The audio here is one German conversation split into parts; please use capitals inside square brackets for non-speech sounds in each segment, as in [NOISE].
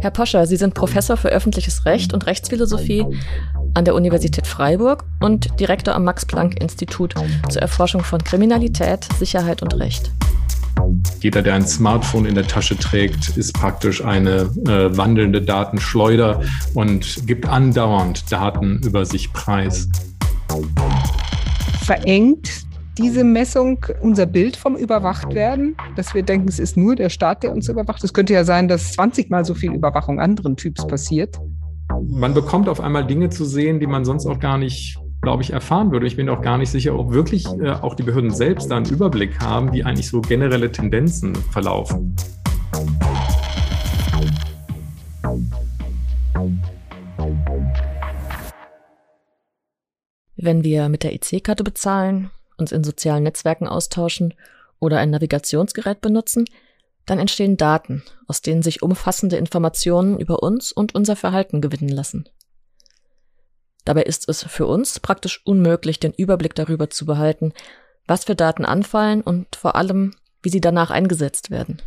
Herr Poscher, Sie sind Professor für öffentliches Recht und Rechtsphilosophie an der Universität Freiburg und Direktor am Max-Planck-Institut zur Erforschung von Kriminalität, Sicherheit und Recht. Jeder, der ein Smartphone in der Tasche trägt, ist praktisch eine äh, wandelnde Datenschleuder und gibt andauernd Daten über sich preis. Verengt diese Messung unser Bild vom Überwachtwerden, dass wir denken, es ist nur der Staat, der uns überwacht. Es könnte ja sein, dass 20 mal so viel Überwachung anderen Typs passiert. Man bekommt auf einmal Dinge zu sehen, die man sonst auch gar nicht glaube ich, erfahren würde. Ich bin auch gar nicht sicher, ob wirklich äh, auch die Behörden selbst da einen Überblick haben, wie eigentlich so generelle Tendenzen verlaufen. Wenn wir mit der EC-Karte bezahlen, uns in sozialen Netzwerken austauschen oder ein Navigationsgerät benutzen, dann entstehen Daten, aus denen sich umfassende Informationen über uns und unser Verhalten gewinnen lassen. Dabei ist es für uns praktisch unmöglich, den Überblick darüber zu behalten, was für Daten anfallen und vor allem, wie sie danach eingesetzt werden.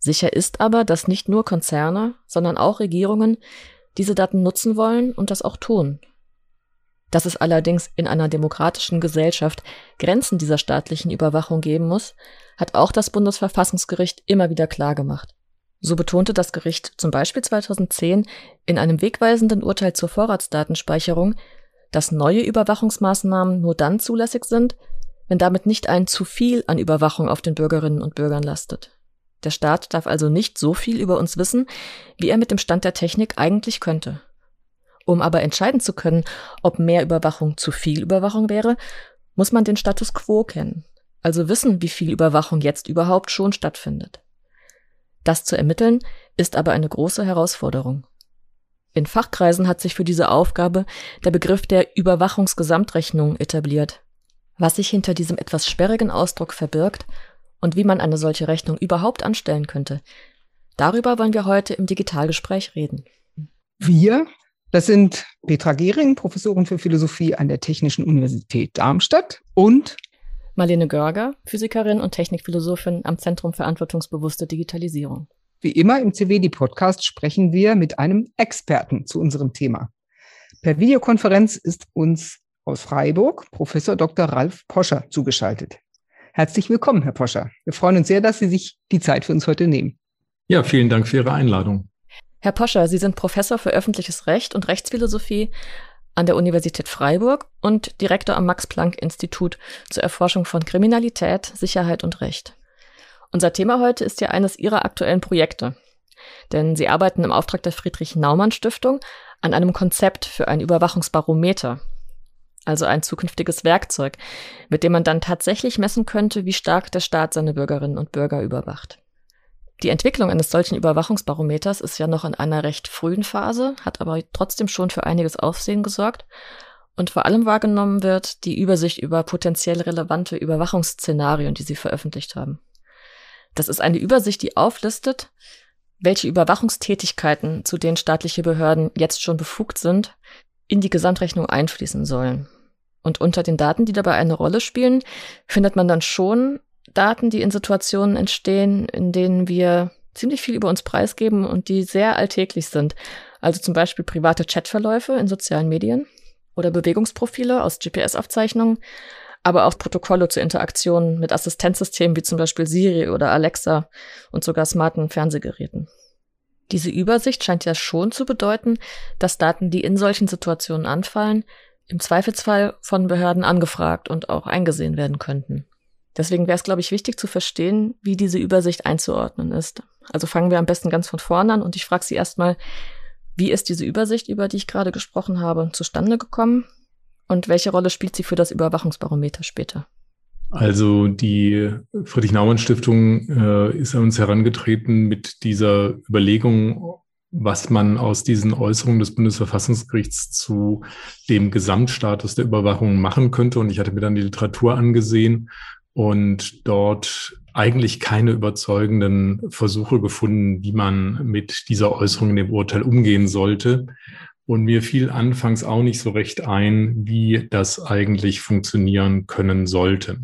Sicher ist aber, dass nicht nur Konzerne, sondern auch Regierungen diese Daten nutzen wollen und das auch tun. Dass es allerdings in einer demokratischen Gesellschaft Grenzen dieser staatlichen Überwachung geben muss, hat auch das Bundesverfassungsgericht immer wieder klargemacht. So betonte das Gericht zum Beispiel 2010 in einem wegweisenden Urteil zur Vorratsdatenspeicherung, dass neue Überwachungsmaßnahmen nur dann zulässig sind, wenn damit nicht ein zu viel an Überwachung auf den Bürgerinnen und Bürgern lastet. Der Staat darf also nicht so viel über uns wissen, wie er mit dem Stand der Technik eigentlich könnte. Um aber entscheiden zu können, ob mehr Überwachung zu viel Überwachung wäre, muss man den Status quo kennen, also wissen, wie viel Überwachung jetzt überhaupt schon stattfindet. Das zu ermitteln, ist aber eine große Herausforderung. In Fachkreisen hat sich für diese Aufgabe der Begriff der Überwachungsgesamtrechnung etabliert. Was sich hinter diesem etwas sperrigen Ausdruck verbirgt und wie man eine solche Rechnung überhaupt anstellen könnte, darüber wollen wir heute im Digitalgespräch reden. Wir, das sind Petra Gehring, Professorin für Philosophie an der Technischen Universität Darmstadt und Marlene Görger, Physikerin und Technikphilosophin am Zentrum Verantwortungsbewusste Digitalisierung. Wie immer im CWD-Podcast sprechen wir mit einem Experten zu unserem Thema. Per Videokonferenz ist uns aus Freiburg Professor Dr. Ralf Poscher zugeschaltet. Herzlich willkommen, Herr Poscher. Wir freuen uns sehr, dass Sie sich die Zeit für uns heute nehmen. Ja, vielen Dank für Ihre Einladung. Herr Poscher, Sie sind Professor für öffentliches Recht und Rechtsphilosophie an der Universität Freiburg und Direktor am Max-Planck-Institut zur Erforschung von Kriminalität, Sicherheit und Recht. Unser Thema heute ist ja eines Ihrer aktuellen Projekte. Denn Sie arbeiten im Auftrag der Friedrich-Naumann-Stiftung an einem Konzept für ein Überwachungsbarometer, also ein zukünftiges Werkzeug, mit dem man dann tatsächlich messen könnte, wie stark der Staat seine Bürgerinnen und Bürger überwacht. Die Entwicklung eines solchen Überwachungsbarometers ist ja noch in einer recht frühen Phase, hat aber trotzdem schon für einiges Aufsehen gesorgt. Und vor allem wahrgenommen wird die Übersicht über potenziell relevante Überwachungsszenarien, die sie veröffentlicht haben. Das ist eine Übersicht, die auflistet, welche Überwachungstätigkeiten, zu denen staatliche Behörden jetzt schon befugt sind, in die Gesamtrechnung einfließen sollen. Und unter den Daten, die dabei eine Rolle spielen, findet man dann schon Daten, die in Situationen entstehen, in denen wir ziemlich viel über uns preisgeben und die sehr alltäglich sind. Also zum Beispiel private Chatverläufe in sozialen Medien oder Bewegungsprofile aus GPS-Aufzeichnungen, aber auch Protokolle zur Interaktion mit Assistenzsystemen wie zum Beispiel Siri oder Alexa und sogar smarten Fernsehgeräten. Diese Übersicht scheint ja schon zu bedeuten, dass Daten, die in solchen Situationen anfallen, im Zweifelsfall von Behörden angefragt und auch eingesehen werden könnten. Deswegen wäre es, glaube ich, wichtig zu verstehen, wie diese Übersicht einzuordnen ist. Also fangen wir am besten ganz von vorne an und ich frage Sie erstmal, wie ist diese Übersicht, über die ich gerade gesprochen habe, zustande gekommen und welche Rolle spielt sie für das Überwachungsbarometer später? Also die Friedrich-Naumann-Stiftung äh, ist an uns herangetreten mit dieser Überlegung, was man aus diesen Äußerungen des Bundesverfassungsgerichts zu dem Gesamtstatus der Überwachung machen könnte. Und ich hatte mir dann die Literatur angesehen und dort eigentlich keine überzeugenden Versuche gefunden, wie man mit dieser Äußerung in dem Urteil umgehen sollte. Und mir fiel anfangs auch nicht so recht ein, wie das eigentlich funktionieren können sollte.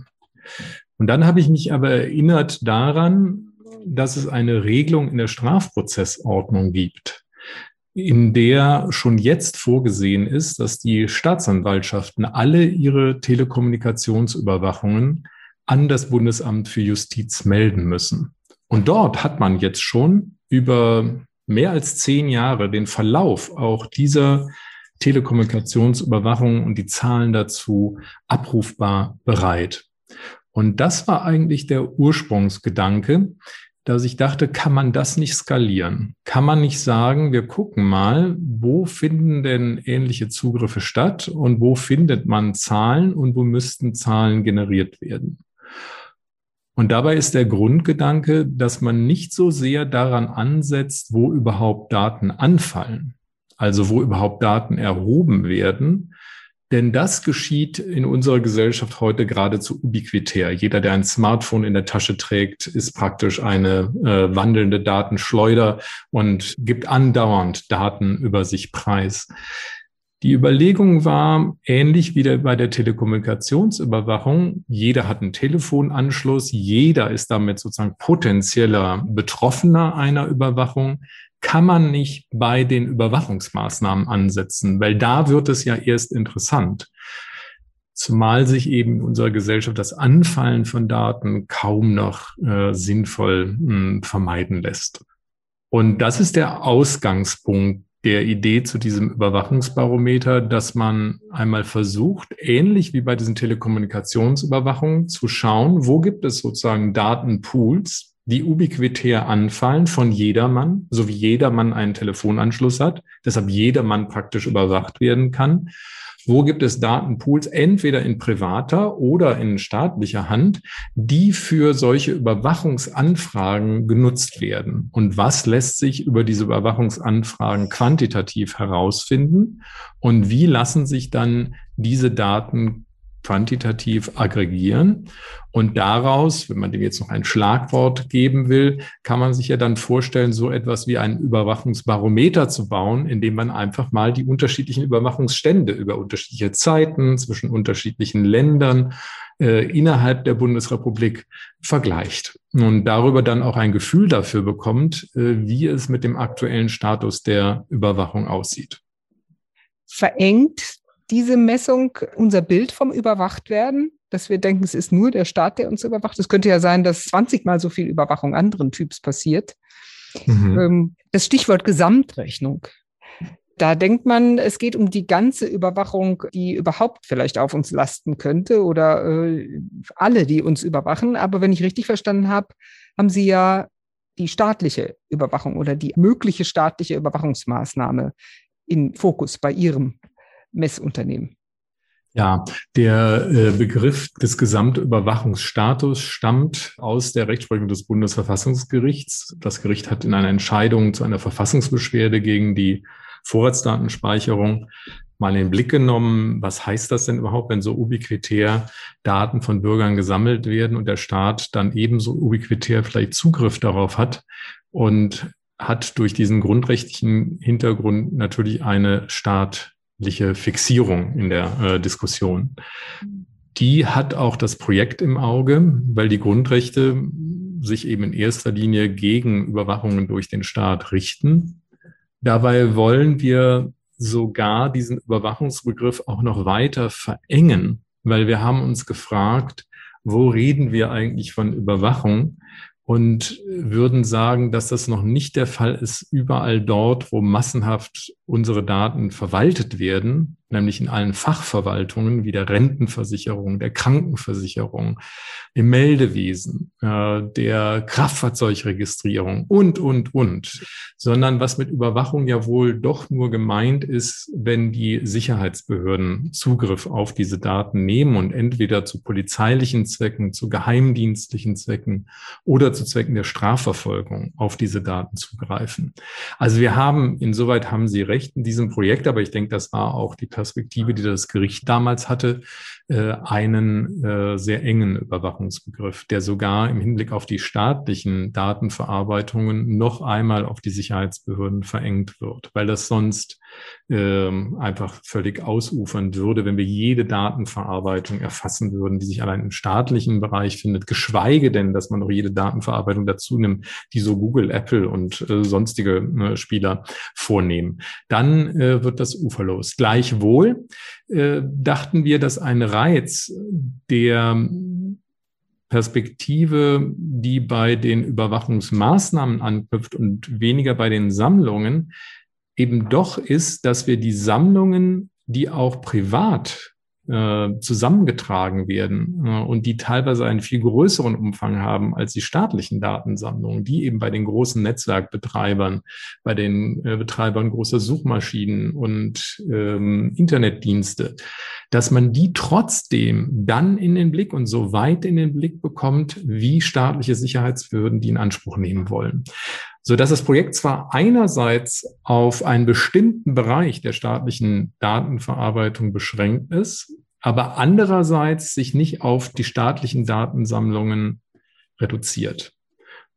Und dann habe ich mich aber erinnert daran, dass es eine Regelung in der Strafprozessordnung gibt, in der schon jetzt vorgesehen ist, dass die Staatsanwaltschaften alle ihre Telekommunikationsüberwachungen an das Bundesamt für Justiz melden müssen. Und dort hat man jetzt schon über mehr als zehn Jahre den Verlauf auch dieser Telekommunikationsüberwachung und die Zahlen dazu abrufbar bereit. Und das war eigentlich der Ursprungsgedanke, dass ich dachte, kann man das nicht skalieren? Kann man nicht sagen, wir gucken mal, wo finden denn ähnliche Zugriffe statt und wo findet man Zahlen und wo müssten Zahlen generiert werden? Und dabei ist der Grundgedanke, dass man nicht so sehr daran ansetzt, wo überhaupt Daten anfallen, also wo überhaupt Daten erhoben werden, denn das geschieht in unserer Gesellschaft heute geradezu ubiquitär. Jeder, der ein Smartphone in der Tasche trägt, ist praktisch eine äh, wandelnde Datenschleuder und gibt andauernd Daten über sich preis. Die Überlegung war ähnlich wie bei der Telekommunikationsüberwachung. Jeder hat einen Telefonanschluss, jeder ist damit sozusagen potenzieller Betroffener einer Überwachung. Kann man nicht bei den Überwachungsmaßnahmen ansetzen, weil da wird es ja erst interessant. Zumal sich eben in unserer Gesellschaft das Anfallen von Daten kaum noch äh, sinnvoll mh, hm, vermeiden lässt. Und das ist der Ausgangspunkt der Idee zu diesem Überwachungsbarometer, dass man einmal versucht, ähnlich wie bei diesen Telekommunikationsüberwachungen, zu schauen, wo gibt es sozusagen Datenpools, die ubiquitär anfallen von jedermann, so wie jedermann einen Telefonanschluss hat, deshalb jedermann praktisch überwacht werden kann wo gibt es Datenpools, entweder in privater oder in staatlicher Hand, die für solche Überwachungsanfragen genutzt werden? Und was lässt sich über diese Überwachungsanfragen quantitativ herausfinden? Und wie lassen sich dann diese Daten quantitativ aggregieren. Und daraus, wenn man dem jetzt noch ein Schlagwort geben will, kann man sich ja dann vorstellen, so etwas wie ein Überwachungsbarometer zu bauen, indem man einfach mal die unterschiedlichen Überwachungsstände über unterschiedliche Zeiten zwischen unterschiedlichen Ländern äh, innerhalb der Bundesrepublik vergleicht und darüber dann auch ein Gefühl dafür bekommt, äh, wie es mit dem aktuellen Status der Überwachung aussieht. Verengt diese Messung unser Bild vom Überwachtwerden, dass wir denken, es ist nur der Staat, der uns überwacht. Es könnte ja sein, dass 20 mal so viel Überwachung anderen Typs passiert. Mhm. Ähm, das Stichwort Gesamtrechnung. Da denkt man, es geht um die ganze Überwachung, die überhaupt vielleicht auf uns lasten könnte oder äh, alle, die uns überwachen. Aber wenn ich richtig verstanden habe, haben Sie ja die staatliche Überwachung oder die mögliche staatliche Überwachungsmaßnahme in Fokus bei Ihrem Messunternehmen. Ja, der äh, Begriff des Gesamtüberwachungsstatus stammt aus der Rechtsprechung des Bundesverfassungsgerichts. Das Gericht hat in einer Entscheidung zu einer Verfassungsbeschwerde gegen die Vorratsdatenspeicherung mal in den Blick genommen, was heißt das denn überhaupt, wenn so ubiquitär Daten von Bürgern gesammelt werden und der Staat dann ebenso ubiquitär vielleicht Zugriff darauf hat und hat durch diesen grundrechtlichen Hintergrund natürlich eine Staat Fixierung in der äh, Diskussion. Die hat auch das Projekt im Auge, weil die Grundrechte sich eben in erster Linie gegen Überwachungen durch den Staat richten. Dabei wollen wir sogar diesen Überwachungsbegriff auch noch weiter verengen, weil wir haben uns gefragt, wo reden wir eigentlich von Überwachung? Und würden sagen, dass das noch nicht der Fall ist überall dort, wo massenhaft unsere Daten verwaltet werden, nämlich in allen Fachverwaltungen wie der Rentenversicherung, der Krankenversicherung, im Meldewesen, äh, der Kraftfahrzeugregistrierung und, und, und, sondern was mit Überwachung ja wohl doch nur gemeint ist, wenn die Sicherheitsbehörden Zugriff auf diese Daten nehmen und entweder zu polizeilichen Zwecken, zu geheimdienstlichen Zwecken oder zu Zwecken der Strafverfolgung auf diese Daten zugreifen. Also wir haben, insoweit haben Sie recht in diesem Projekt, aber ich denke, das war auch die Perspektive, die das Gericht damals hatte, einen äh, sehr engen Überwachungsbegriff, der sogar im Hinblick auf die staatlichen Datenverarbeitungen noch einmal auf die Sicherheitsbehörden verengt wird, weil das sonst ähm, einfach völlig ausufern würde, wenn wir jede Datenverarbeitung erfassen würden, die sich allein im staatlichen Bereich findet, geschweige denn, dass man noch jede Datenverarbeitung dazu nimmt, die so Google, Apple und äh, sonstige äh, Spieler vornehmen. Dann äh, wird das uferlos. Gleichwohl äh, dachten wir, dass ein Reiz der Perspektive, die bei den Überwachungsmaßnahmen anknüpft und weniger bei den Sammlungen, eben doch ist, dass wir die Sammlungen, die auch privat äh, zusammengetragen werden äh, und die teilweise einen viel größeren Umfang haben als die staatlichen Datensammlungen, die eben bei den großen Netzwerkbetreibern, bei den äh, Betreibern großer Suchmaschinen und ähm, Internetdienste, dass man die trotzdem dann in den Blick und so weit in den Blick bekommt, wie staatliche Sicherheitsbehörden die in Anspruch nehmen wollen so dass das Projekt zwar einerseits auf einen bestimmten Bereich der staatlichen Datenverarbeitung beschränkt ist, aber andererseits sich nicht auf die staatlichen Datensammlungen reduziert.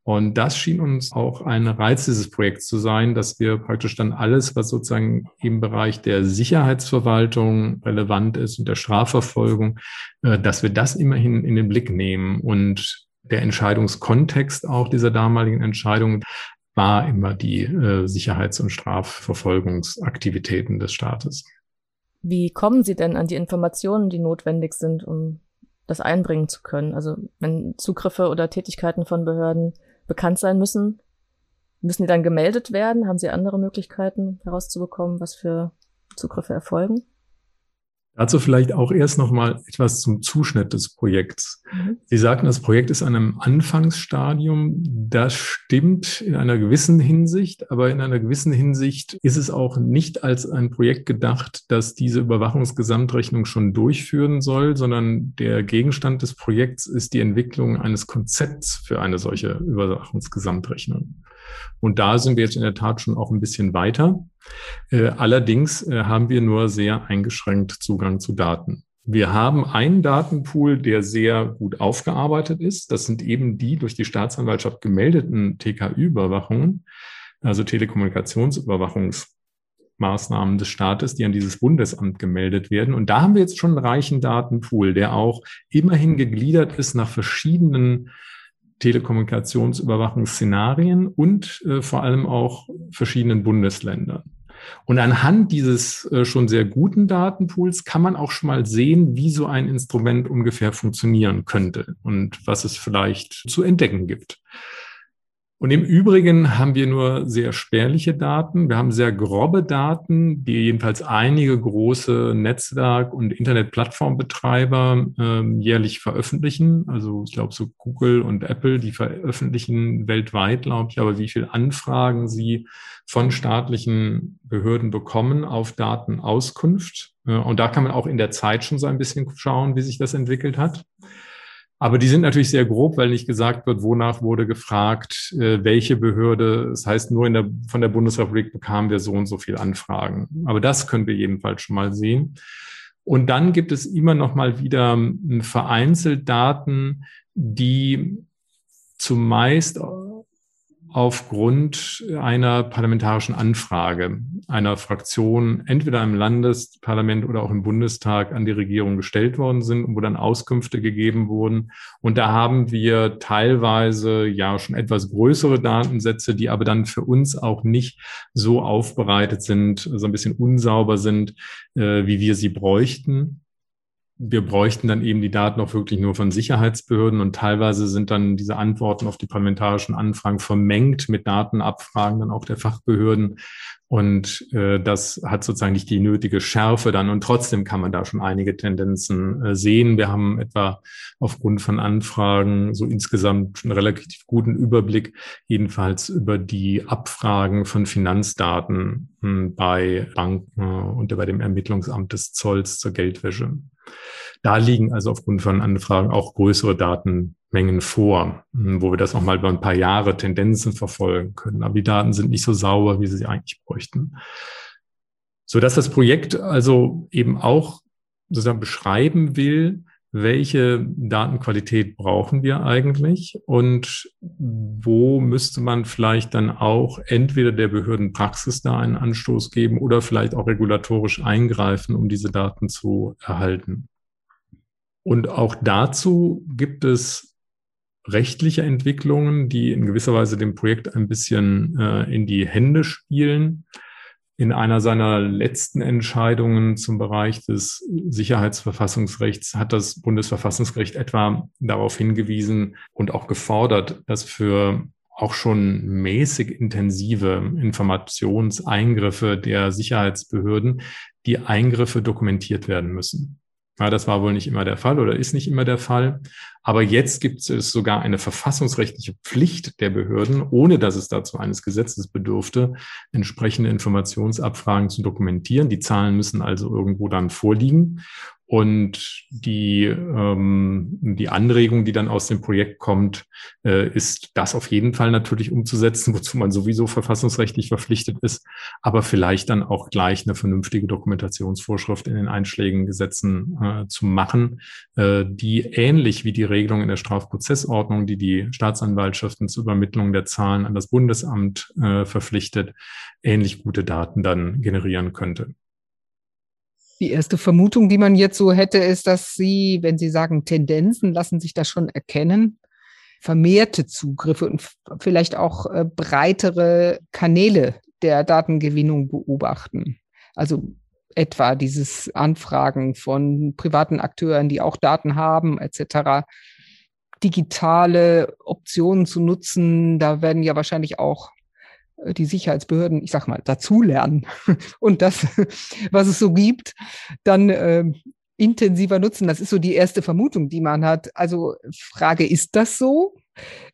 Und das schien uns auch ein Reiz dieses Projekts zu sein, dass wir praktisch dann alles, was sozusagen im Bereich der Sicherheitsverwaltung relevant ist und der Strafverfolgung, äh, dass wir das immerhin in den Blick nehmen und der Entscheidungskontext auch dieser damaligen Entscheidung war immer die äh, Sicherheits- und Strafverfolgungsaktivitäten des Staates. Wie kommen Sie denn an die Informationen, die notwendig sind, um das einbringen zu können? Also wenn Zugriffe oder Tätigkeiten von Behörden bekannt sein müssen, müssen die dann gemeldet werden? Haben Sie andere Möglichkeiten herauszubekommen, was für Zugriffe erfolgen? Dazu vielleicht auch erst noch mal etwas zum Zuschnitt des Projekts. Mhm. Sie sagten, das Projekt ist an einem Anfangsstadium. Das stimmt in einer gewissen Hinsicht, aber in einer gewissen Hinsicht ist es auch nicht als ein Projekt gedacht, das diese Überwachungsgesamtrechnung schon durchführen soll, sondern der Gegenstand des Projekts ist die Entwicklung eines Konzepts für eine solche Überwachungsgesamtrechnung. Und da sind wir jetzt in der Tat schon auch ein bisschen weiter. Äh, allerdings äh, haben wir nur sehr eingeschränkt Zugang zu Daten. Wir haben einen Datenpool, der sehr gut aufgearbeitet ist. Das sind eben die durch die Staatsanwaltschaft gemeldeten TKÜ-Überwachungen, also Telekommunikationsüberwachungsmaßnahmen des Staates, die an dieses Bundesamt gemeldet werden. Und da haben wir jetzt schon einen reichen Datenpool, der auch immerhin gegliedert ist nach verschiedenen Telekommunikationsüberwachungsszenarien und äh, vor allem auch verschiedenen Bundesländern. Und anhand dieses äh, schon sehr guten Datenpools kann man auch schon mal sehen, wie so ein Instrument ungefähr funktionieren könnte und was es vielleicht zu entdecken gibt. Und im Übrigen haben wir nur sehr spärliche Daten. Wir haben sehr grobe Daten, die jedenfalls einige große Netzwerk- und Internetplattformbetreiber ähm, jährlich veröffentlichen. Also ich glaube, so Google und Apple, die veröffentlichen weltweit, glaube ich, aber wie viel Anfragen sie von staatlichen Behörden bekommen auf Datenauskunft. Äh, und da kann man auch in der Zeit schon so ein bisschen schauen, wie sich das entwickelt hat. Aber die sind natürlich sehr grob, weil nicht gesagt wird, wonach wurde gefragt, äh, welche Behörde. Das heißt, nur in der, von der Bundesrepublik bekamen wir so und so viel Anfragen. Aber das können wir jedenfalls schon mal sehen. Und dann gibt es immer noch mal wieder ähm, vereinzelt Daten, die zumeist aufgrund einer parlamentarischen Anfrage einer Fraktion entweder im Landesparlament oder auch im Bundestag an die Regierung gestellt worden sind und wo dann Auskünfte gegeben wurden. Und da haben wir teilweise ja schon etwas größere Datensätze, die aber dann für uns auch nicht so aufbereitet sind, so ein bisschen unsauber sind, äh, wie wir sie bräuchten wir bräuchten dann eben die Daten auch wirklich nur von Sicherheitsbehörden und teilweise sind dann diese Antworten auf die parlamentarischen Anfragen vermengt mit Datenabfragen dann auch der Fachbehörden. Und äh, das hat sozusagen nicht die nötige Schärfe dann. Und trotzdem kann man da schon einige Tendenzen äh, sehen. Wir haben etwa aufgrund von Anfragen so insgesamt einen relativ guten Überblick, jedenfalls über die Abfragen von Finanzdaten mh, hm, bei Banken und bei dem Ermittlungsamt des Zolls zur Geldwäsche. Da liegen also aufgrund von Anfragen auch größere Datenmengen vor, hm, wo wir das auch mal über ein paar Jahre Tendenzen verfolgen können. Aber die Daten sind nicht so sauber, wie sie sie eigentlich bräuchten. So dass das Projekt also eben auch sozusagen beschreiben will, welche Datenqualität brauchen wir eigentlich und wo müsste man vielleicht dann auch entweder der Behördenpraxis da einen Anstoß geben oder vielleicht auch regulatorisch eingreifen, um diese Daten zu erhalten. Und auch dazu gibt es rechtliche Entwicklungen, die in gewisser Weise dem Projekt ein bisschen äh, in die Hände spielen in einer seiner letzten Entscheidungen zum Bereich des Sicherheitsverfassungsrechts hat das Bundesverfassungsgericht etwa darauf hingewiesen und auch gefordert, dass für auch schon mäßig intensive Informationseingriffe der Sicherheitsbehörden die Eingriffe dokumentiert werden müssen. Ja, das war wohl nicht immer der Fall oder ist nicht immer der Fall. Aber jetzt gibt es sogar eine verfassungsrechtliche Pflicht der Behörden, ohne dass es dazu eines Gesetzes bedurfte, entsprechende Informationsabfragen zu dokumentieren. Die Zahlen müssen also irgendwo dann vorliegen. Und die, ähm, die Anregung, die dann aus dem Projekt kommt, äh, ist das auf jeden Fall natürlich umzusetzen, [LAUGHS] wozu man sowieso verfassungsrechtlich verpflichtet ist, aber vielleicht dann auch gleich eine vernünftige Dokumentationsvorschrift in den einschlägigen Gesetzen äh, zu machen, äh, die ähnlich wie die Regelung in der Strafprozessordnung, die die Staatsanwaltschaften zur Übermittlung der Zahlen an das Bundesamt äh, verpflichtet, ähnlich gute Daten dann generieren könnte. Die erste Vermutung, die man jetzt so hätte, ist, dass Sie, wenn Sie sagen, Tendenzen lassen sich das schon erkennen, vermehrte Zugriffe und vielleicht auch äh, breitere Kanäle der Datengewinnung beobachten. Also etwa dieses Anfragen von privaten Akteuren, die auch Daten haben, etc. Digitale Optionen zu nutzen, da werden ja wahrscheinlich auch die Sicherheitsbehörden, ich sag mal, dazulernen [LAUGHS] und das, [LAUGHS] was es so gibt, dann äh, intensiver nutzen. Das ist so die erste Vermutung, die man hat. Also Frage, ist das so?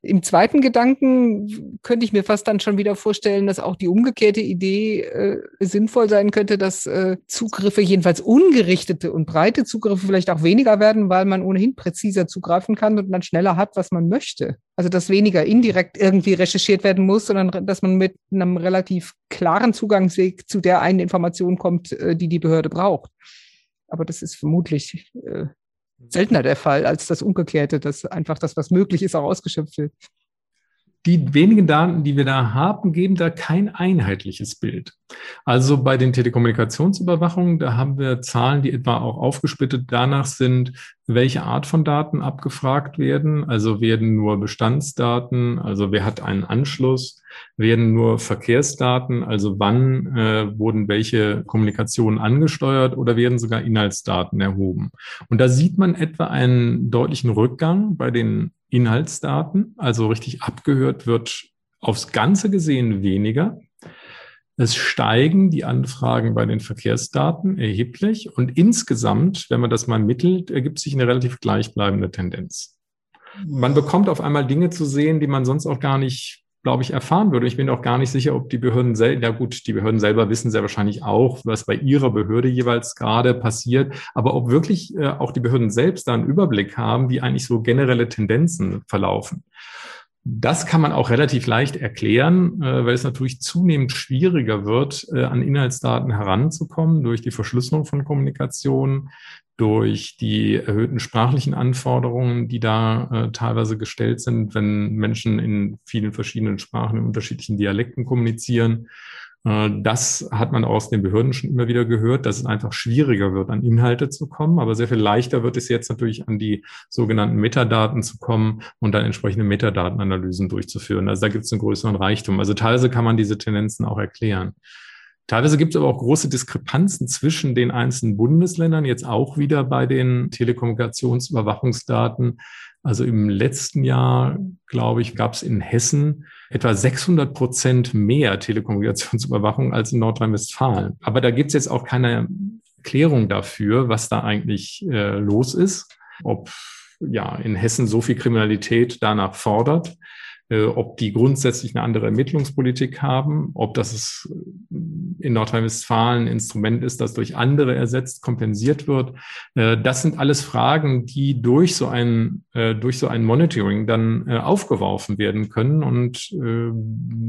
Im zweiten Gedanken könnte ich mir fast dann schon wieder vorstellen, dass auch die umgekehrte Idee äh, sinnvoll sein könnte, dass äh, Zugriffe, jedenfalls ungerichtete und breite Zugriffe vielleicht auch weniger werden, weil man ohnehin präziser zugreifen kann und dann schneller hat, was man möchte. Also dass weniger indirekt irgendwie recherchiert werden muss, sondern dass man mit einem relativ klaren Zugangsweg zu der einen Information kommt, äh, die die Behörde braucht. Aber das ist vermutlich äh, seltener der Fall als das Umgekehrte, dass einfach das, was möglich ist, auch ausgeschöpft wird. Die wenigen Daten, die wir da haben, geben da kein einheitliches Bild. Also bei den Telekommunikationsüberwachungen, da haben wir Zahlen, die etwa auch aufgesplittet danach sind, welche Art von Daten abgefragt werden. Also werden nur Bestandsdaten, also wer hat einen Anschluss, werden nur Verkehrsdaten, also wann äh, wurden welche Kommunikationen angesteuert oder werden sogar Inhaltsdaten erhoben. Und da sieht man etwa einen deutlichen Rückgang bei den Inhaltsdaten, also richtig abgehört wird aufs Ganze gesehen weniger. Es steigen die Anfragen bei den Verkehrsdaten erheblich und insgesamt, wenn man das mal mittelt, ergibt sich eine relativ gleichbleibende Tendenz. Man bekommt auf einmal Dinge zu sehen, die man sonst auch gar nicht, glaube ich, erfahren würde. Ich bin auch gar nicht sicher, ob die Behörden selber, ja gut, die Behörden selber wissen sehr wahrscheinlich auch, was bei ihrer Behörde jeweils gerade passiert, aber ob wirklich äh, auch die Behörden selbst da einen Überblick haben, wie eigentlich so generelle Tendenzen verlaufen. Das kann man auch relativ leicht erklären, äh, weil es natürlich zunehmend schwieriger wird, äh, an Inhaltsdaten heranzukommen durch die Verschlüsselung von Kommunikation, durch die erhöhten sprachlichen Anforderungen, die da äh, teilweise gestellt sind, wenn Menschen in vielen verschiedenen Sprachen in unterschiedlichen Dialekten kommunizieren. Äh, das hat man aus den Behörden schon immer wieder gehört, dass es einfach schwieriger wird, an Inhalte zu kommen. Aber sehr viel leichter wird es jetzt natürlich an die sogenannten Metadaten zu kommen und dann entsprechende Metadatenanalysen durchzuführen. Also da gibt es einen größeren Reichtum. Also teilweise kann man diese Tendenzen auch erklären. Teilweise gibt es aber auch große Diskrepanzen zwischen den einzelnen Bundesländern, jetzt auch wieder bei den Telekommunikationsüberwachungsdaten. Also im letzten Jahr, glaube ich, gab es in Hessen etwa 600 Prozent mehr Telekommunikationsüberwachung als in Nordrhein-Westfalen. Aber da gibt es jetzt auch keine Klärung dafür, was da eigentlich äh, los ist. Ob ja in Hessen so viel Kriminalität danach fordert. Äh, ob die grundsätzlich eine andere Ermittlungspolitik haben, ob das in Nordrhein-Westfalen ein Instrument ist, das durch andere ersetzt, kompensiert wird. Äh, das sind alles Fragen, die durch so ein, äh, durch so ein Monitoring dann aufgeworfen werden können und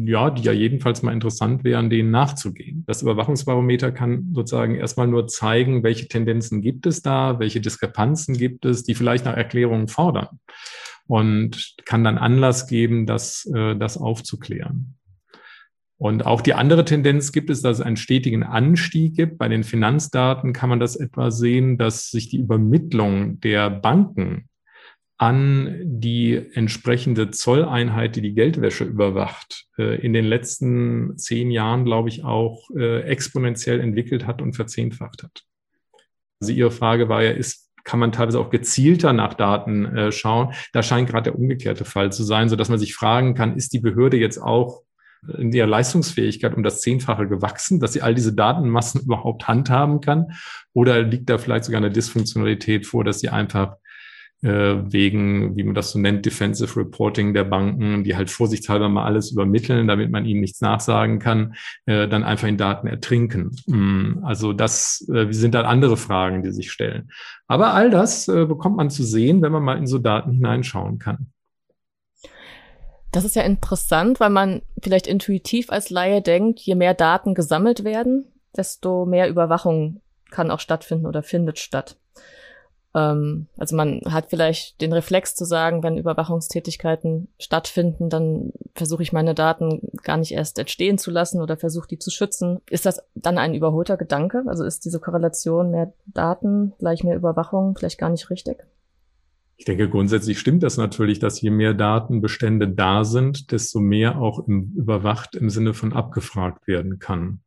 ja, die ja jedenfalls mal interessant wären, denen nachzugehen. Das Überwachungsbarometer kann sozusagen erstmal nur zeigen, welche Tendenzen gibt es da, welche Diskrepanzen gibt es, die vielleicht nach Erklärungen fordern und kann dann Anlass geben, das, äh, das aufzuklären. Und auch die andere Tendenz gibt es, dass es einen stetigen Anstieg gibt. Bei den Finanzdaten kann man das etwa sehen, dass sich die Übermittlung der Banken an die entsprechende Zolleinheit, die die Geldwäsche überwacht, äh, in den letzten zehn Jahren, glaube ich, auch äh, exponentiell entwickelt hat und verzehnfacht hat. Also Ihre Frage war ja, ist kann man teilweise auch gezielter nach Daten äh, schauen. Da scheint gerade der umgekehrte Fall zu sein, so dass man sich fragen kann, ist die Behörde jetzt auch in ihrer Leistungsfähigkeit um das Zehnfache gewachsen, dass sie all diese Datenmassen überhaupt handhaben kann? Oder liegt da vielleicht sogar eine Dysfunktionalität vor, dass sie einfach äh, wegen, wie man das so nennt, Defensive Reporting der Banken, die halt vorsichtshalber mal alles übermitteln, damit man ihnen nichts nachsagen kann, äh, dann einfach in Daten ertrinken. Mm, also das äh, sind dann andere Fragen, die sich stellen. Aber all das bekommt man zu sehen, wenn man mal in so Daten hineinschauen kann. Das ist ja interessant, weil man vielleicht intuitiv als Laie denkt, je mehr Daten gesammelt werden, desto mehr Überwachung kann auch stattfinden oder findet statt. Ähm, also man hat vielleicht den Reflex zu sagen, wenn Überwachungstätigkeiten stattfinden, dann versuche ich meine Daten gar nicht erst entstehen zu lassen oder versuche die zu schützen. Ist das dann ein überholter Gedanke? Also ist diese Korrelation mehr Daten gleich mehr Überwachung vielleicht gar nicht richtig? Ich denke, grundsätzlich stimmt das natürlich, dass je mehr Datenbestände da sind, desto mehr auch im, überwacht im Sinne von abgefragt werden kann.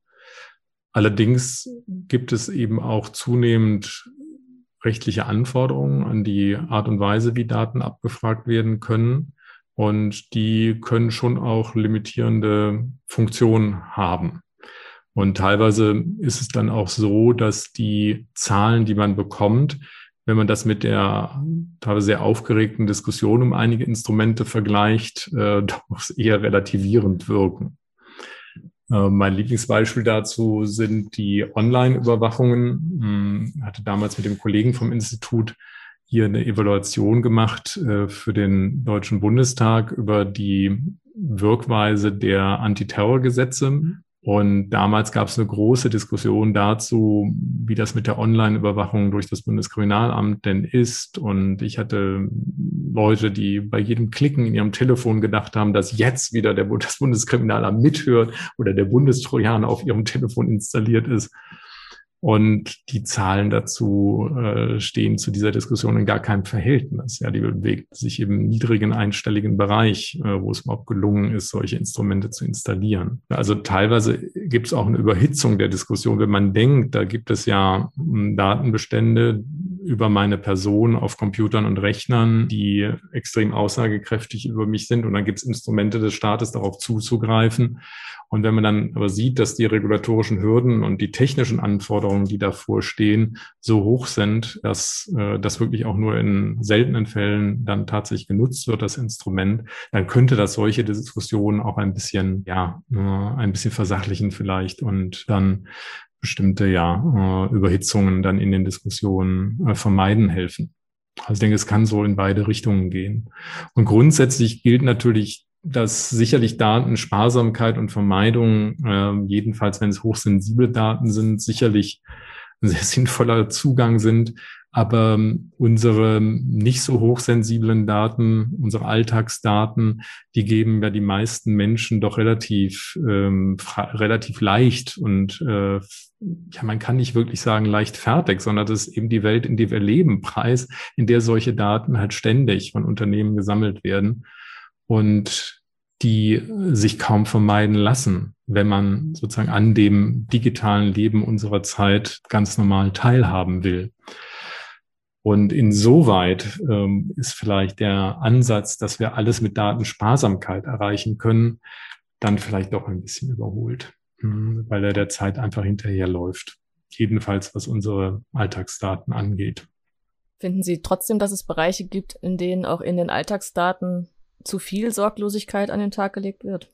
Allerdings gibt es eben auch zunehmend rechtliche Anforderungen an die Art und Weise, wie Daten abgefragt werden können. Und die können schon auch limitierende Funktionen haben. Und teilweise ist es dann auch so, dass die Zahlen, die man bekommt, wenn man das mit der teilweise sehr aufgeregten Diskussion um einige Instrumente vergleicht, äh, [LAUGHS] doch eher relativierend wirken. Äh, mein Lieblingsbeispiel dazu sind die Online-Überwachungen. Ich hm, hatte damals mit dem Kollegen vom Institut hier eine Evaluation gemacht äh, für den Deutschen Bundestag über die Wirkweise der Antiterrorgesetze und damals gab es eine große Diskussion dazu, wie das mit der Online-Überwachung durch das Bundeskriminalamt denn ist. Und ich hatte Leute, die bei jedem Klicken in ihrem Telefon gedacht haben, dass jetzt wieder der, das Bundeskriminalamt mithört oder der Bundestrojaner auf ihrem Telefon installiert ist. Und die Zahlen dazu äh, stehen zu dieser Diskussion in gar keinem Verhältnis. Ja, die bewegt sich im niedrigen einstelligen Bereich, äh, wo es überhaupt gelungen ist, solche Instrumente zu installieren. Also teilweise gibt es auch eine Überhitzung der Diskussion, wenn man denkt, da gibt es ja hm, Datenbestände über meine Person auf Computern und Rechnern, die extrem aussagekräftig über mich sind. Und dann gibt es Instrumente des Staates, darauf zuzugreifen. Und wenn man dann aber sieht, dass die regulatorischen Hürden und die technischen Anforderungen, die davor stehen, so hoch sind, dass äh, das wirklich auch nur in seltenen Fällen dann tatsächlich genutzt wird, das Instrument, dann könnte das solche Diskussionen auch ein bisschen, ja, äh, ein bisschen versachlichen vielleicht und dann bestimmte ja, äh, Überhitzungen dann in den Diskussionen äh, vermeiden helfen. Also ich denke, es kann so in beide Richtungen gehen. Und grundsätzlich gilt natürlich dass sicherlich Datensparsamkeit und Vermeidung, äh, jedenfalls wenn es hochsensible Daten sind, sicherlich ein sehr sinnvoller Zugang sind. Aber ähm, unsere nicht so hochsensiblen Daten, unsere Alltagsdaten, die geben ja die meisten Menschen doch relativ, ähm, relativ leicht und äh, ja, man kann nicht wirklich sagen leicht fertig, sondern das ist eben die Welt, in der wir leben, Preis, in der solche Daten halt ständig von Unternehmen gesammelt werden und die sich kaum vermeiden lassen, wenn man sozusagen an dem digitalen Leben unserer Zeit ganz normal teilhaben will. Und insoweit ähm, ist vielleicht der Ansatz, dass wir alles mit Datensparsamkeit erreichen können, dann vielleicht doch ein bisschen überholt, hm, weil er der Zeit einfach hinterherläuft. Jedenfalls was unsere Alltagsdaten angeht. Finden Sie trotzdem, dass es Bereiche gibt, in denen auch in den Alltagsdaten zu viel Sorglosigkeit an den Tag gelegt wird?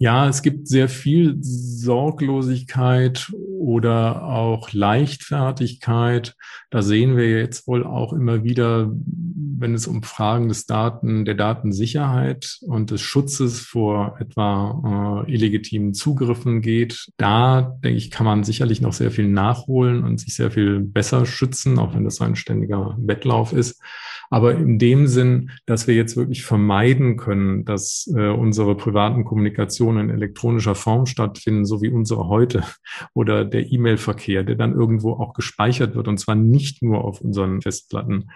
Ja, es gibt sehr viel Sorglosigkeit oder auch Leichtfertigkeit. Da sehen wir jetzt wohl auch immer wieder, wenn es um Fragen des Daten, der Datensicherheit und des Schutzes vor etwa äh, illegitimen Zugriffen geht. Da, denke ich, kann man sicherlich noch sehr viel nachholen und sich sehr viel besser schützen, auch wenn das ein ständiger Wettlauf ist. Aber in dem Sinn, dass wir jetzt wirklich vermeiden können, dass äh, unsere privaten Kommunikationen in elektronischer Form stattfinden, so wie unsere heute [LAUGHS] oder der E-Mail-Verkehr, der dann irgendwo auch gespeichert wird und zwar nicht nur auf unseren Festplatten.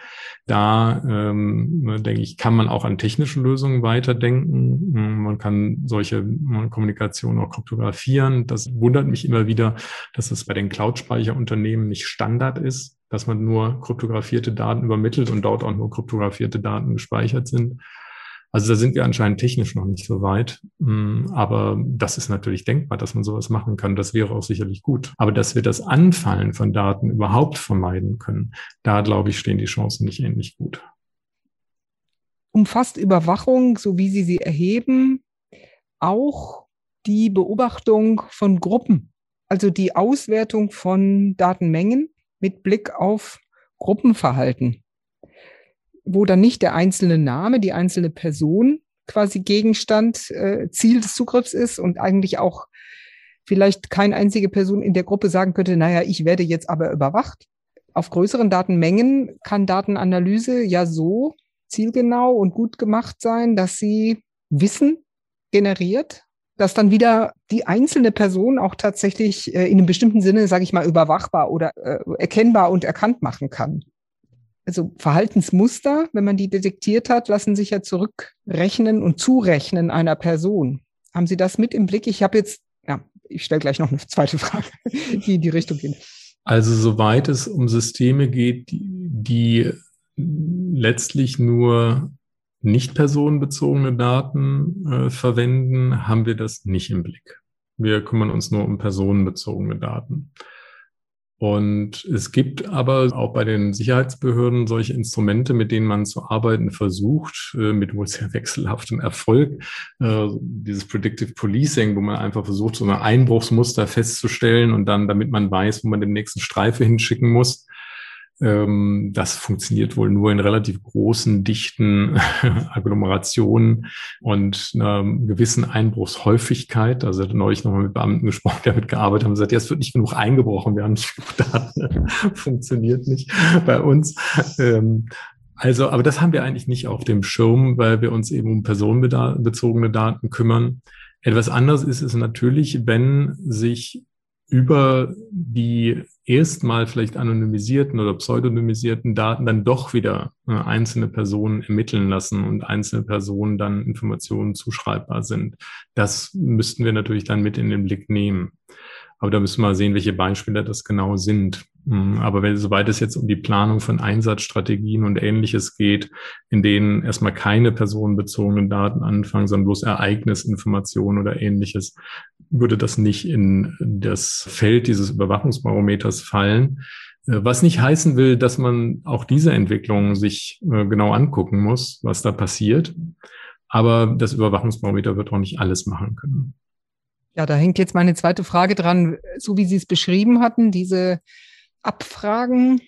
Da ähm, denke ich, kann man auch an technische Lösungen weiterdenken. Man kann solche Kommunikation auch kryptografieren. Das wundert mich immer wieder, dass es bei den Cloud-Speicherunternehmen nicht Standard ist dass man nur kryptografierte Daten übermittelt und dort auch nur kryptografierte Daten gespeichert sind. Also da sind wir anscheinend technisch noch nicht so weit. Mm, aber das ist natürlich denkbar, dass man sowas machen kann. Das wäre auch sicherlich gut. Aber dass wir das Anfallen von Daten überhaupt vermeiden können, da glaube ich, stehen die Chancen nicht ähnlich gut. Umfasst Überwachung, so wie Sie sie erheben, auch die Beobachtung von Gruppen, also die Auswertung von Datenmengen mit Blick auf Gruppenverhalten, wo dann nicht der einzelne Name, die einzelne Person quasi Gegenstand, äh, Ziel des Zugriffs ist und eigentlich auch vielleicht keine einzige Person in der Gruppe sagen könnte, naja, ich werde jetzt aber überwacht. Auf größeren Datenmengen kann Datenanalyse ja so zielgenau und gut gemacht sein, dass sie Wissen generiert, dass dann wieder die einzelne Person auch tatsächlich äh, in einem bestimmten Sinne, sage ich mal, überwachbar oder äh, erkennbar und erkannt machen kann. Also Verhaltensmuster, wenn man die detektiert hat, lassen sich ja zurückrechnen und zurechnen einer Person. Haben Sie das mit im Blick? Ich habe jetzt, ja, ich stelle gleich noch eine zweite Frage, [LAUGHS] die in die Richtung geht. Also soweit es um Systeme geht, die, die letztlich nur nicht personenbezogene Daten äh, verwenden, haben wir das nicht im Blick. Wir kümmern uns nur um personenbezogene Daten. Und es gibt aber auch bei den Sicherheitsbehörden solche Instrumente, mit denen man zu arbeiten versucht, äh, mit wohl sehr [LAUGHS] wechselhaftem Erfolg. Äh, dieses Predictive Policing, wo man einfach versucht, so ein Einbruchsmuster festzustellen und dann, damit man weiß, wo man den nächsten Streife hinschicken muss, das funktioniert wohl nur in relativ großen, dichten [LAUGHS] Agglomerationen und einer gewissen Einbruchshäufigkeit. Also hatte neulich nochmal mit Beamten gesprochen, die damit gearbeitet haben, gesagt, ja, es wird nicht genug eingebrochen, wir haben nicht genug Daten, [LAUGHS] funktioniert nicht bei uns. Ähm, also, aber das haben wir eigentlich nicht auf dem Schirm, weil wir uns eben um personenbezogene Daten kümmern. Etwas anderes ist es natürlich, wenn sich über die erstmal vielleicht anonymisierten oder pseudonymisierten Daten dann doch wieder äh, einzelne Personen ermitteln lassen und einzelne Personen dann Informationen zuschreibbar sind. Das müssten wir natürlich dann mit in den Blick nehmen. Aber da müssen wir mal sehen, welche Beispiele das genau sind. Hm, aber wenn, soweit es jetzt um die Planung von Einsatzstrategien und ähnliches geht, in denen erstmal keine personenbezogenen Daten anfangen, sondern bloß Ereignisinformationen oder ähnliches, würde das nicht in das Feld dieses Überwachungsbarometers fallen. Äh, was nicht heißen will, dass man auch diese Entwicklung sich äh, genau angucken muss, was da passiert. Aber das Überwachungsbarometer wird auch nicht alles machen können. Ja, da hängt jetzt meine zweite Frage dran. So wie Sie es beschrieben hatten, diese Abfragen,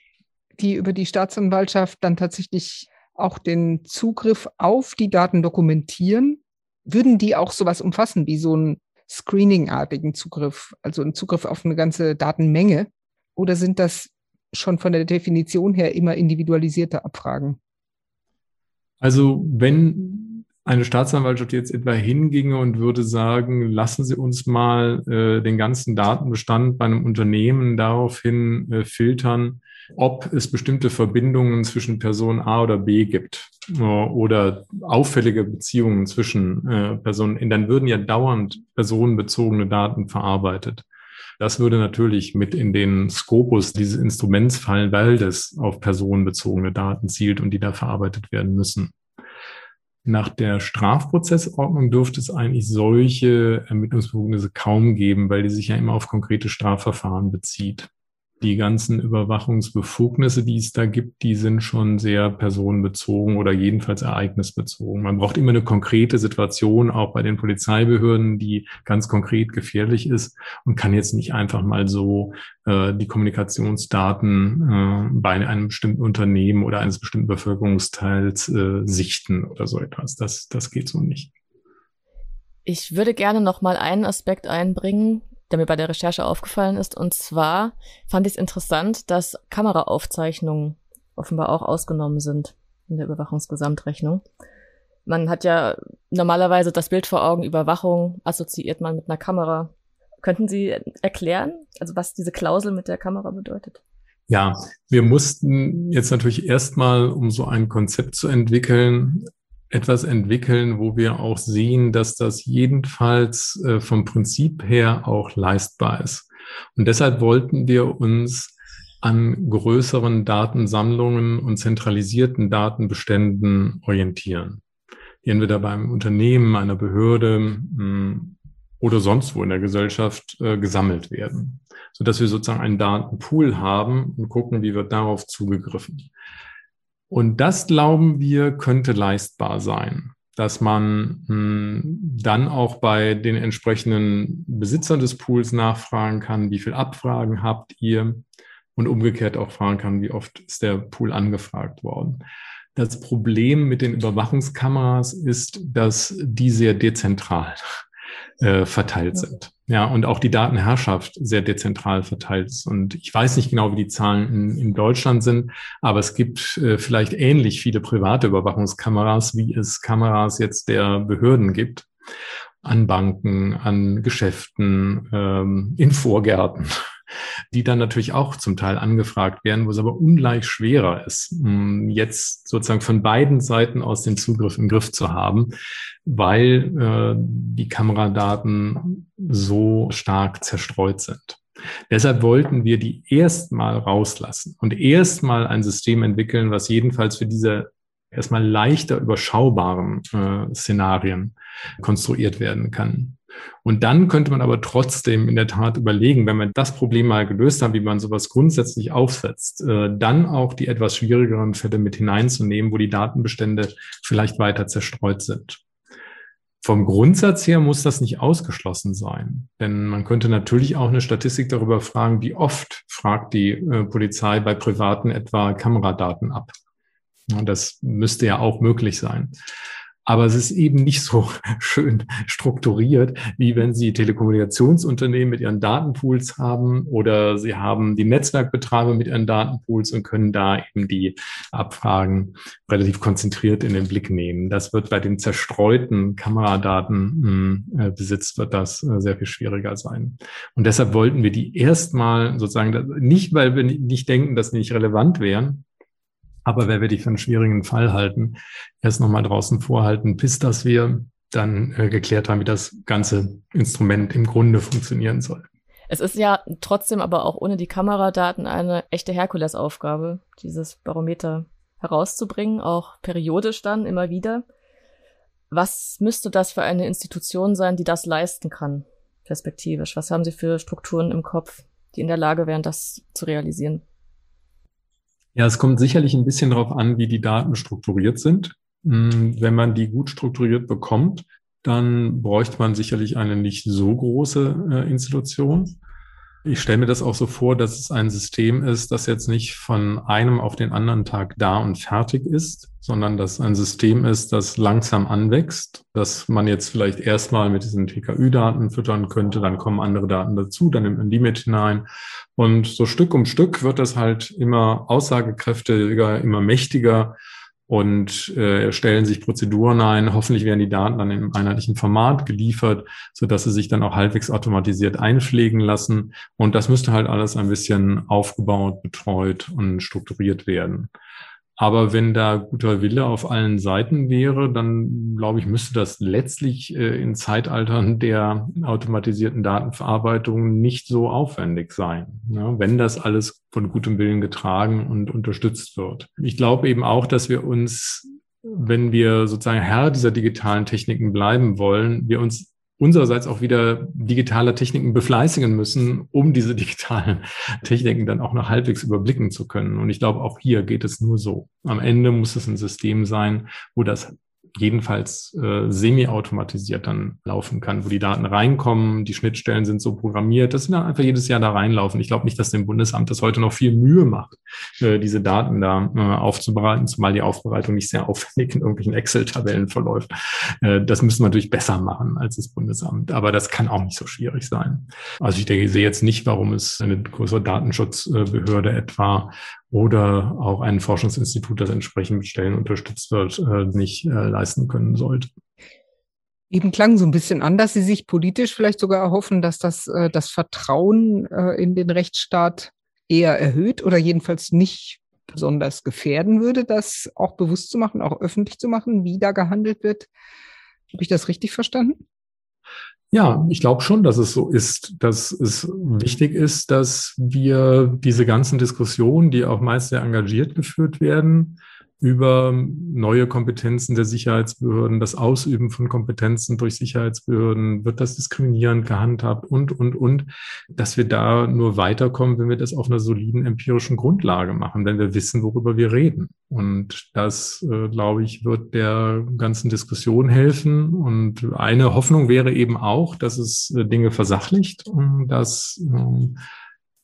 die über die Staatsanwaltschaft dann tatsächlich auch den Zugriff auf die Daten dokumentieren, würden die auch sowas umfassen wie so einen Screening-artigen Zugriff, also einen Zugriff auf eine ganze Datenmenge? Oder sind das schon von der Definition her immer individualisierte Abfragen? Also wenn eine Staatsanwaltschaft jetzt etwa hinginge und würde sagen, lassen Sie uns mal äh, den ganzen Datenbestand bei einem Unternehmen daraufhin äh, filtern, ob es bestimmte Verbindungen zwischen Person A oder B gibt äh, oder auffällige Beziehungen zwischen äh, Personen, dann würden ja dauernd personenbezogene Daten verarbeitet. Das würde natürlich mit in den Skopus dieses Instruments fallen, weil das auf personenbezogene Daten zielt und die da verarbeitet werden müssen. Nach der Strafprozessordnung dürfte es eigentlich solche Ermittlungsbefugnisse kaum geben, weil die sich ja immer auf konkrete Strafverfahren bezieht. Die ganzen Überwachungsbefugnisse, die es da gibt, die sind schon sehr personenbezogen oder jedenfalls ereignisbezogen. Man braucht immer eine konkrete Situation, auch bei den Polizeibehörden, die ganz konkret gefährlich ist und kann jetzt nicht einfach mal so äh, die Kommunikationsdaten äh, bei einem bestimmten Unternehmen oder eines bestimmten Bevölkerungsteils äh, sichten oder so etwas. Das, das geht so nicht. Ich würde gerne noch mal einen Aspekt einbringen, der mir bei der Recherche aufgefallen ist. Und zwar fand ich es interessant, dass Kameraaufzeichnungen offenbar auch ausgenommen sind in der Überwachungsgesamtrechnung. Man hat ja normalerweise das Bild vor Augen, Überwachung assoziiert man mit einer Kamera. Könnten Sie erklären, also was diese Klausel mit der Kamera bedeutet? Ja, wir mussten jetzt natürlich erstmal, um so ein Konzept zu entwickeln, etwas entwickeln, wo wir auch sehen, dass das jedenfalls äh, vom Prinzip her auch leistbar ist. Und deshalb wollten wir uns an größeren Datensammlungen und zentralisierten Datenbeständen orientieren, die entweder beim Unternehmen, einer Behörde hm, oder sonst wo in der Gesellschaft äh, gesammelt werden, so dass wir sozusagen einen Datenpool haben und gucken, wie wird darauf zugegriffen. Und das, glauben wir, könnte leistbar sein, dass man mh, hm, dann auch bei den entsprechenden Besitzern des Pools nachfragen kann, wie viel Abfragen habt ihr und umgekehrt auch fragen kann, wie oft ist der Pool angefragt worden. Das Problem mit den Überwachungskameras ist, dass die sehr dezentral äh, verteilt sind. Ja, und auch die Datenherrschaft sehr dezentral verteilt ist. Und ich weiß nicht genau, wie die Zahlen in, in Deutschland sind, aber es gibt äh, vielleicht ähnlich viele private Überwachungskameras, wie es Kameras jetzt der Behörden gibt. An Banken, an Geschäften, ähm, in Vorgärten die dann natürlich auch zum Teil angefragt werden, wo es aber ungleich schwerer ist, jetzt sozusagen von beiden Seiten aus den Zugriff im Griff zu haben, weil äh, die Kameradaten so stark zerstreut sind. Deshalb wollten wir die erstmal rauslassen und erstmal ein System entwickeln, was jedenfalls für diese erstmal leichter überschaubaren äh, Szenarien konstruiert werden kann. Und dann könnte man aber trotzdem in der Tat überlegen, wenn man das Problem mal gelöst hat, wie man sowas grundsätzlich aufsetzt, äh, dann auch die etwas schwierigeren Fälle mit hineinzunehmen, wo die Datenbestände vielleicht weiter zerstreut sind. Vom Grundsatz her muss das nicht ausgeschlossen sein, denn man könnte natürlich auch eine Statistik darüber fragen, wie oft fragt die äh, Polizei bei Privaten etwa Kameradaten ab. das müsste ja auch möglich sein. Aber es ist eben nicht so [LAUGHS] schön strukturiert, wie wenn Sie Telekommunikationsunternehmen mit ihren Datenpools haben oder Sie haben die Netzwerkbetreiber mit ihren Datenpools und können da eben die Abfragen relativ konzentriert in den Blick nehmen. Das wird bei den zerstreuten Kameradatenbesitz hm, wird das äh, sehr viel schwieriger sein. Und deshalb wollten wir die erstmal sozusagen nicht, weil wir nicht denken, dass sie nicht relevant wären, aber wenn wir die für einen schwierigen Fall halten, erst nochmal draußen vorhalten, bis dass wir dann äh, geklärt haben, wie das ganze Instrument im Grunde funktionieren soll. Es ist ja trotzdem aber auch ohne die Kameradaten eine echte Herkulesaufgabe, dieses Barometer herauszubringen, auch periodisch dann immer wieder. Was müsste das für eine Institution sein, die das leisten kann, perspektivisch? Was haben Sie für Strukturen im Kopf, die in der Lage wären, das zu realisieren? Ja, es kommt sicherlich ein bisschen darauf an, wie die Daten strukturiert sind. Hm, wenn man die gut strukturiert bekommt, dann bräuchte man sicherlich eine nicht so große äh, Institution. Ich stelle mir das auch so vor, dass es ein System ist, das jetzt nicht von einem auf den anderen Tag da und fertig ist, sondern dass ein System ist, das langsam anwächst, dass man jetzt vielleicht erstmal mit diesen TKÜ-Daten füttern könnte, dann kommen andere Daten dazu, dann nimmt man die mit hinein. Und so Stück um Stück wird das halt immer aussagekräftiger, immer mächtiger und äh, stellen sich Prozeduren ein. Hoffentlich werden die Daten dann im einheitlichen Format geliefert, so dass sie sich dann auch halbwegs automatisiert einpflegen lassen. Und das müsste halt alles ein bisschen aufgebaut, betreut und strukturiert werden. Aber wenn da guter Wille auf allen Seiten wäre, dann glaube ich, müsste das letztlich äh, in Zeitaltern der automatisierten Datenverarbeitung nicht so aufwendig sein, ja, wenn das alles von gutem Willen getragen und unterstützt wird. Ich glaube eben auch, dass wir uns, wenn wir sozusagen Herr dieser digitalen Techniken bleiben wollen, wir uns unsererseits auch wieder digitale Techniken befleißigen müssen, um diese [LAUGHS] digitalen Techniken dann auch noch halbwegs überblicken zu können. Und ich glaube, auch hier geht es nur so. Am Ende muss es ein System sein, wo das jedenfalls äh, semi-automatisiert dann laufen kann, wo die Daten reinkommen, die Schnittstellen sind so programmiert, dass sie dann einfach jedes Jahr da reinlaufen. Ich glaube nicht, dass dem Bundesamt das heute noch viel Mühe macht, äh, diese Daten da äh, aufzubereiten, zumal die Aufbereitung nicht sehr aufwendig in irgendwelchen Excel-Tabellen verläuft. Äh, das müssen wir natürlich besser machen als das Bundesamt, aber das kann auch nicht so schwierig sein. Also ich denke, ich sehe jetzt nicht, warum es eine größere Datenschutzbehörde etwa oder auch ein Forschungsinstitut, das entsprechend mit Stellen unterstützt wird, äh, nicht äh, leisten können sollte. Eben klang so ein bisschen an, dass Sie sich politisch vielleicht sogar erhoffen, dass das äh, das Vertrauen in den Rechtsstaat eher erhöht oder jedenfalls nicht besonders gefährden würde, das auch bewusst zu machen, auch öffentlich zu machen, wie da gehandelt wird. Habe ich das richtig verstanden? Ja, ich glaube schon, dass es so ist, dass es wichtig ist, dass wir diese ganzen Diskussionen, die auch meist sehr engagiert geführt werden, über neue Kompetenzen der Sicherheitsbehörden, das Ausüben von Kompetenzen durch Sicherheitsbehörden, wird das diskriminierend gehandhabt und, und, und, dass wir da nur weiterkommen, wenn wir das auf einer soliden empirischen Grundlage machen, wenn wir wissen, worüber wir reden. Und das, äh, glaube ich, wird der ganzen Diskussion helfen. Und eine Hoffnung wäre eben auch, dass es äh, Dinge versachlicht, dass äh,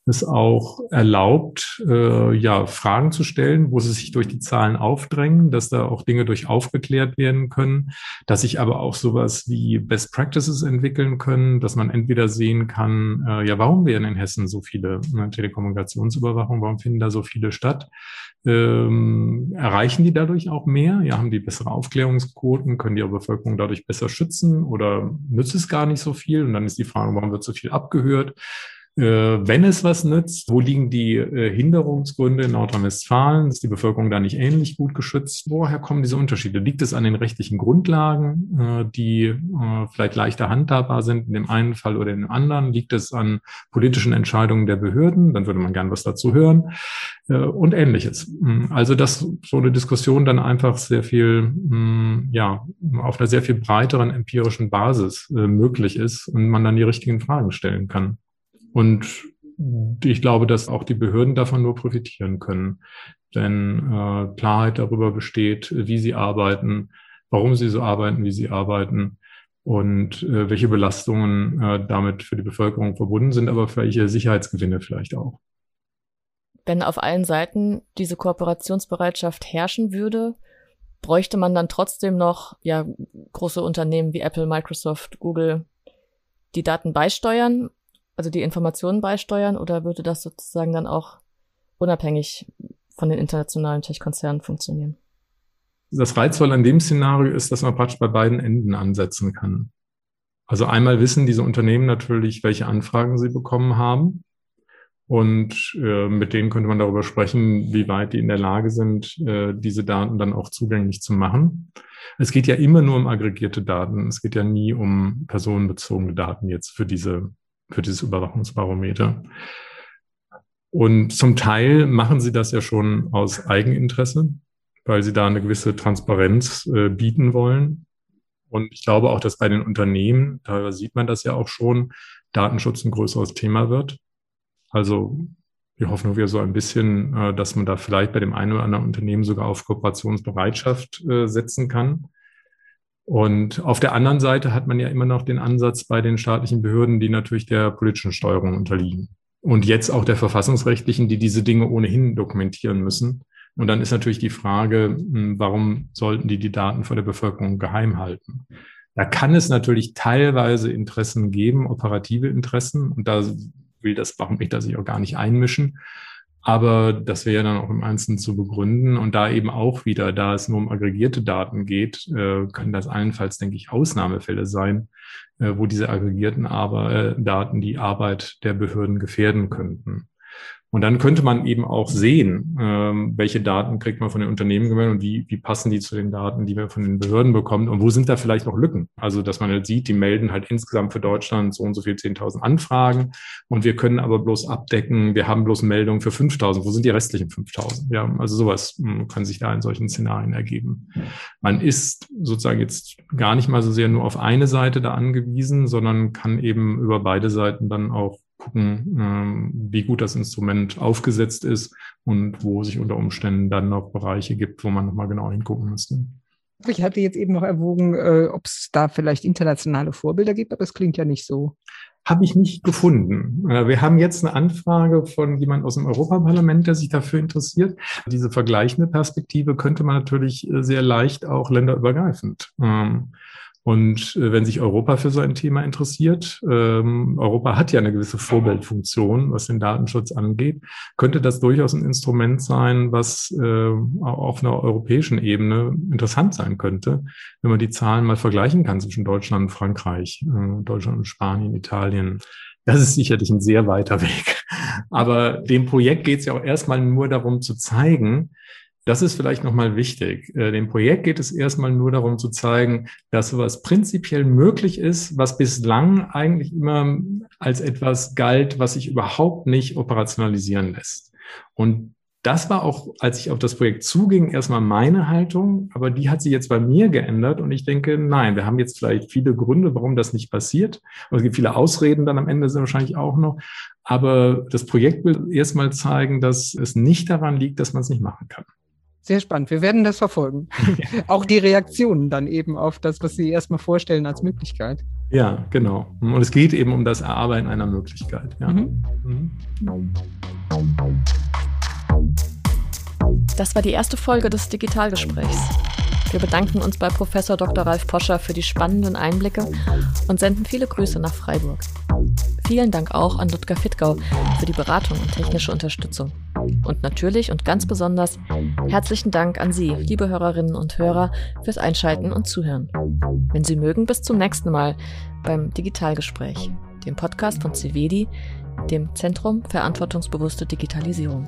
es auch erlaubt, äh, ja, Fragen zu stellen, wo sie sich durch die Zahlen aufdrängen, dass da auch Dinge durch aufgeklärt werden können, dass sich aber auch sowas wie Best Practices entwickeln können, dass man entweder sehen kann, äh, ja, warum werden in Hessen so viele ne, Telekommunikationsüberwachung, warum finden da so viele statt? Ähm, erreichen die dadurch auch mehr? Ja, haben die bessere Aufklärungsquoten? Können die Bevölkerung dadurch besser schützen? Oder nützt es gar nicht so viel? Und dann ist die Frage, warum wird so viel abgehört? Äh, wenn es was nützt, wo liegen die äh, Hinderungsgründe in Nordrhein-Westfalen? Ist die Bevölkerung da nicht ähnlich gut geschützt? Woher kommen diese Unterschiede? Liegt es an den rechtlichen Grundlagen, äh, die vielleicht leichter handhabbar sind in dem einen Fall oder in dem anderen? Liegt es an politischen Entscheidungen der Behörden? Dann würde man gern was dazu hören und ähnliches. Hm, also, dass so eine Diskussion dann einfach sehr viel, hm, ja, auf einer sehr viel breiteren empirischen Basis möglich ist und man dann die richtigen Fragen stellen kann. Und ich glaube, dass auch die Behörden davon nur profitieren können, wenn äh, Klarheit darüber besteht, wie sie arbeiten, warum sie so arbeiten, wie sie arbeiten und äh, welche Belastungen äh, damit für die Bevölkerung verbunden sind, aber welche Sicherheitsgewinne vielleicht auch. Wenn auf allen Seiten diese Kooperationsbereitschaft herrschen würde, bräuchte man dann trotzdem noch ja große Unternehmen wie Apple, Microsoft, Google, die Daten beisteuern also die Informationen beisteuern oder würde das sozusagen dann auch unabhängig von den internationalen Tech-Konzernen funktionieren? Das Reizvolle an dem Szenario ist, dass man praktisch bei beiden Enden ansetzen kann. Also einmal wissen diese Unternehmen natürlich, welche Anfragen sie bekommen haben. Und äh, mit denen könnte man darüber sprechen, wie weit die in der Lage sind, äh, diese Daten dann auch zugänglich zu machen. Es geht ja immer nur um aggregierte Daten. Es geht ja nie um personenbezogene Daten jetzt für diese für dieses Überwachungsbarometer. Und zum Teil machen sie das ja schon aus Eigeninteresse, weil sie da eine gewisse Transparenz äh, bieten wollen. Und ich glaube auch, dass bei den Unternehmen, teilweise sieht man das ja auch schon, Datenschutz ein größeres Thema wird. Also wir hoffen wir so ein bisschen, äh, dass man da vielleicht bei dem einen oder anderen Unternehmen sogar auf Kooperationsbereitschaft äh, setzen kann. Und auf der anderen Seite hat man ja immer noch den Ansatz bei den staatlichen Behörden, die natürlich der politischen Steuerung unterliegen. Und jetzt auch der verfassungsrechtlichen, die diese Dinge ohnehin dokumentieren müssen. Und dann ist natürlich die Frage, hm, warum sollten die die Daten vor der Bevölkerung geheim halten? Da kann es natürlich teilweise Interessen geben, operative Interessen. Und da will das warum ich da sich auch gar nicht einmischen. Aber das wäre dann auch im Einzelnen zu begründen. Und da eben auch wieder, da es nur um aggregierte Daten geht, äh, können das allenfalls, denke ich, Ausnahmefälle sein, äh, wo diese aggregierten äh, Daten die Arbeit der Behörden gefährden könnten. Und dann könnte man eben auch sehen, ähm, welche Daten kriegt man von den Unternehmen gemeldet und wie, wie passen die zu den Daten, die wir von den Behörden bekommen und wo sind da vielleicht auch Lücken. Also, dass man halt sieht, die melden halt insgesamt für Deutschland so und so viel 10.000 Anfragen und wir können aber bloß abdecken, wir haben bloß Meldungen für 5.000. Wo sind die restlichen 5.000? Ja, also sowas hm, kann sich da in solchen Szenarien ergeben. Man ist sozusagen jetzt gar nicht mal so sehr nur auf eine Seite da angewiesen, sondern kann eben über beide Seiten dann auch gucken, ähm, wie gut das Instrument aufgesetzt ist und wo sich unter Umständen dann noch Bereiche gibt, wo man nochmal genau hingucken müsste. Ich hatte jetzt eben noch erwogen, äh, ob es da vielleicht internationale Vorbilder gibt, aber es klingt ja nicht so. Habe ich nicht gefunden. Äh, wir haben jetzt eine Anfrage von jemand aus dem Europaparlament, der sich dafür interessiert. Diese vergleichende Perspektive könnte man natürlich äh, sehr leicht auch länderübergreifend ähm, und äh, wenn sich Europa für so ein Thema interessiert, ähm, Europa hat ja eine gewisse Vorbildfunktion, was den Datenschutz angeht, könnte das durchaus ein Instrument sein, was äh, auf einer europäischen Ebene interessant sein könnte, wenn man die Zahlen mal vergleichen kann zwischen Deutschland und Frankreich, äh, Deutschland und Spanien, Italien. Das ist sicherlich ein sehr weiter Weg. Aber dem Projekt geht es ja auch erstmal nur darum zu zeigen, das ist vielleicht nochmal wichtig. Äh, dem Projekt geht es erstmal nur darum zu zeigen, dass sowas prinzipiell möglich ist, was bislang eigentlich immer als etwas galt, was sich überhaupt nicht operationalisieren lässt. Und das war auch, als ich auf das Projekt zuging, erstmal meine Haltung, aber die hat sich jetzt bei mir geändert und ich denke, nein, wir haben jetzt vielleicht viele Gründe, warum das nicht passiert. Und es gibt viele Ausreden dann am Ende sind wahrscheinlich auch noch. Aber das Projekt will erstmal zeigen, dass es nicht daran liegt, dass man es nicht machen kann. Sehr spannend. Wir werden das verfolgen. [LAUGHS] [LAUGHS] Auch die Reaktionen dann eben auf das, was Sie erstmal vorstellen als Möglichkeit. Ja, genau. Und es geht eben um das Erarbeiten einer Möglichkeit. Ja. Mhm. Mhm. Das war die erste Folge des Digitalgesprächs. Wir bedanken uns bei Professor Dr. Ralf Poscher für die spannenden Einblicke und senden viele Grüße nach Freiburg. Vielen Dank auch an Ludger Fittgau für die Beratung und technische Unterstützung. Und natürlich und ganz besonders herzlichen Dank an Sie, liebe Hörerinnen und Hörer, fürs Einschalten und Zuhören. Wenn Sie mögen, bis zum nächsten Mal beim Digitalgespräch, dem Podcast von CVEDI, dem Zentrum Verantwortungsbewusste Digitalisierung.